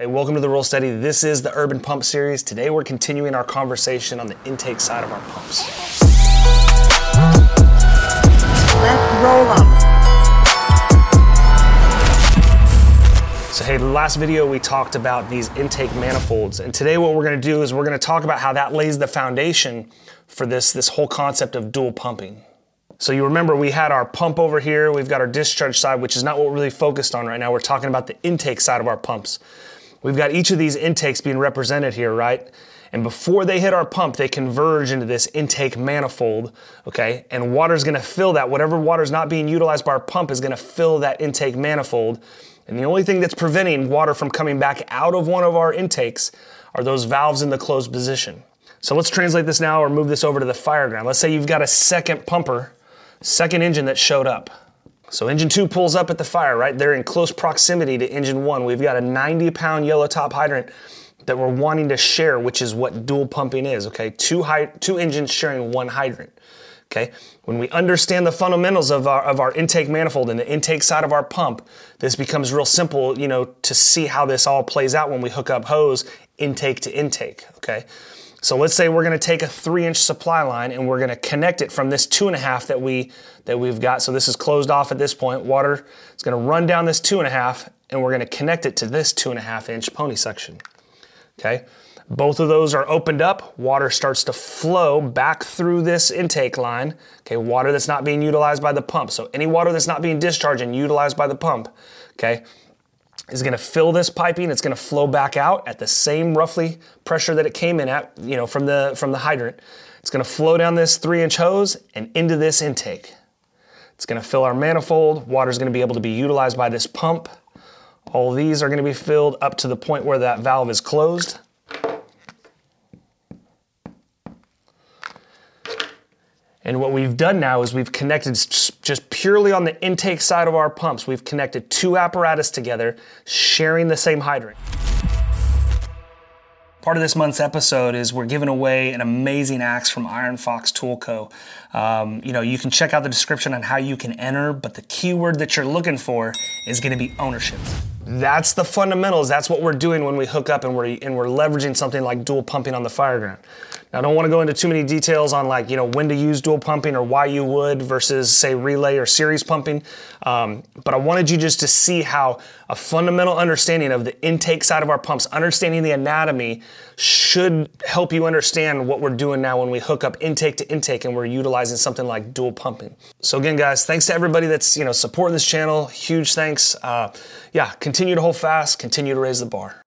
Hey, welcome to the Roll Steady. This is the Urban Pump Series. Today we're continuing our conversation on the intake side of our pumps. Let's roll them. So, hey, the last video we talked about these intake manifolds, and today what we're gonna do is we're gonna talk about how that lays the foundation for this, this whole concept of dual pumping. So you remember we had our pump over here, we've got our discharge side, which is not what we're really focused on right now. We're talking about the intake side of our pumps. We've got each of these intakes being represented here, right? And before they hit our pump, they converge into this intake manifold, okay? And water's gonna fill that. Whatever water's not being utilized by our pump is gonna fill that intake manifold. And the only thing that's preventing water from coming back out of one of our intakes are those valves in the closed position. So let's translate this now or move this over to the fire ground. Let's say you've got a second pumper, second engine that showed up. So engine two pulls up at the fire, right? They're in close proximity to engine one. We've got a 90 pound yellow top hydrant that we're wanting to share, which is what dual pumping is, okay? Two, hy- two engines sharing one hydrant, okay? When we understand the fundamentals of our, of our intake manifold and the intake side of our pump, this becomes real simple, you know, to see how this all plays out when we hook up hose intake to intake, okay? So let's say we're gonna take a three inch supply line and we're gonna connect it from this two and a half that, we, that we've got. So this is closed off at this point. Water is gonna run down this two and a half and we're gonna connect it to this two and a half inch pony section. Okay, both of those are opened up. Water starts to flow back through this intake line. Okay, water that's not being utilized by the pump. So any water that's not being discharged and utilized by the pump, okay, is going to fill this piping. It's going to flow back out at the same roughly pressure that it came in at, you know, from the from the hydrant. It's going to flow down this three inch hose and into this intake. It's going to fill our manifold. Water is going to be able to be utilized by this pump. All these are going to be filled up to the point where that valve is closed. And what we've done now is we've connected just purely on the intake side of our pumps, we've connected two apparatus together, sharing the same hydrant. Part of this month's episode is we're giving away an amazing axe from Iron Fox Tool Co. Um, you know, you can check out the description on how you can enter, but the keyword that you're looking for is going to be ownership. That's the fundamentals. That's what we're doing when we hook up and we're and we're leveraging something like dual pumping on the fire ground. Now, I don't want to go into too many details on like, you know, when to use dual pumping or why you would versus say relay or series pumping. Um, but I wanted you just to see how a fundamental understanding of the intake side of our pumps, understanding the anatomy should help you understand what we're doing now when we hook up intake to intake and we're utilizing something like dual pumping. So again, guys, thanks to everybody that's, you know, supporting this channel. Huge thanks. Uh, yeah, continue to hold fast, continue to raise the bar.